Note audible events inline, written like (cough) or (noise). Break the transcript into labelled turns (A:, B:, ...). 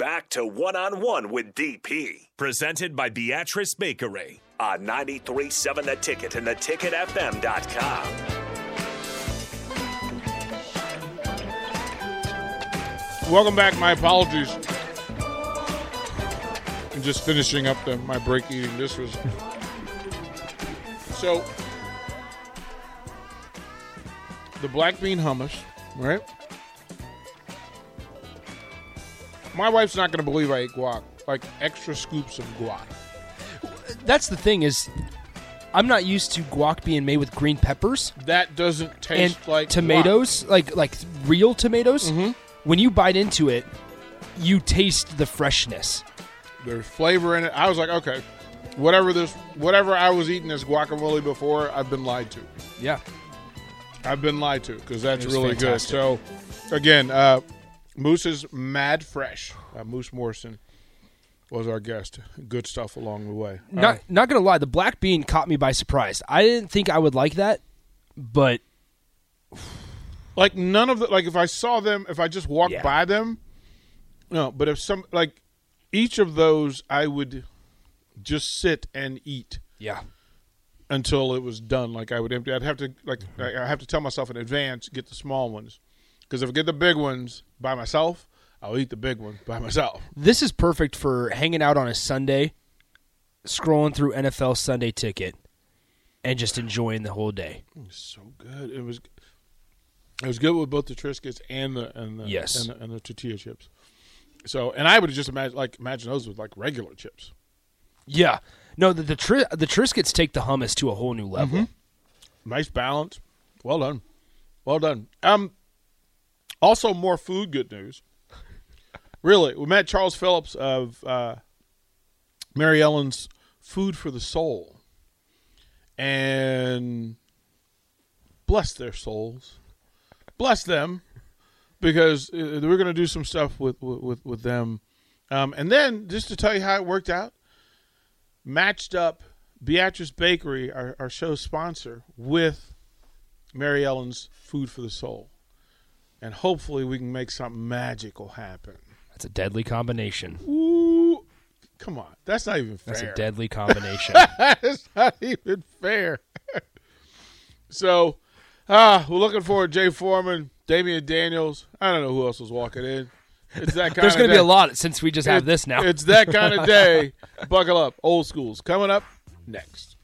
A: Back to one on one with DP. Presented by Beatrice Bakery on 937 The Ticket and theticketfm.com.
B: Welcome back. My apologies. I'm just finishing up the, my break eating. This was so the black bean hummus, right? My wife's not going to believe I ate guac, like extra scoops of guac.
C: That's the thing is, I'm not used to guac being made with green peppers
B: That doesn't
C: and
B: taste like
C: tomatoes, like like real tomatoes.
B: Mhm.
C: When you bite into it, you taste the freshness.
B: There's flavor in it. I was like, okay, whatever this, whatever I was eating as guacamole before, I've been lied to.
C: Yeah,
B: I've been lied to because that's
C: It was
B: really
C: fantastic.
B: good. So, again, uh, Moose is mad fresh. Uh, Moose Morrison was our guest. Good stuff along the way. Uh,
C: not not gonna lie, the black bean caught me by surprise. I didn't think I would like that, but
B: like none of the like if I saw them, if I just walked
C: Yeah.
B: by them, no. But if some like each of those, I would just sit and eat
C: yeah,
B: until it was done. Like I would empty. I'd have to like
C: Mm-hmm.
B: I I have to tell myself in advance get the small ones because if I get the big ones by myself, I'll eat the big one by myself.
C: this is perfect for hanging out on a Sunday, scrolling through NFL Sunday Ticket, and just enjoying the whole day.
B: so good. It was it was good with both the Triscuits and the and the
C: Yes.
B: and the, and the tortilla chips. So and I would just imagine like imagine those with like regular chips.
C: Yeah, no, the the, tri- the Triscuits take the hummus to a whole new level.
B: Nice balance. Well done. Well done. Um also more food good news. really, we met Charles Phillips of uh, Mary Ellen's Food for the Soul. And bless their souls. Bless them because uh, we're going to do some stuff with with with them. Um, and then just to tell you how it worked out, matched up Beatrice Bakery, our, our show sponsor, with Mary Ellen's Food for the Soul. And hopefully we can make something magical happen.
C: That's a deadly combination.
B: Ooh, come on. That's not even fair.
C: That's a deadly (laughs) combination.
B: That's not even fair. (laughs) so, ah, we're looking forward. Jay Foreman, Damian Daniels. I don't know who else was walking in. It's that (laughs) kind
C: There's going to be a lot since we just have
B: It-
C: this now.
B: It's that kind of day. Buckle up. Old schools coming up next.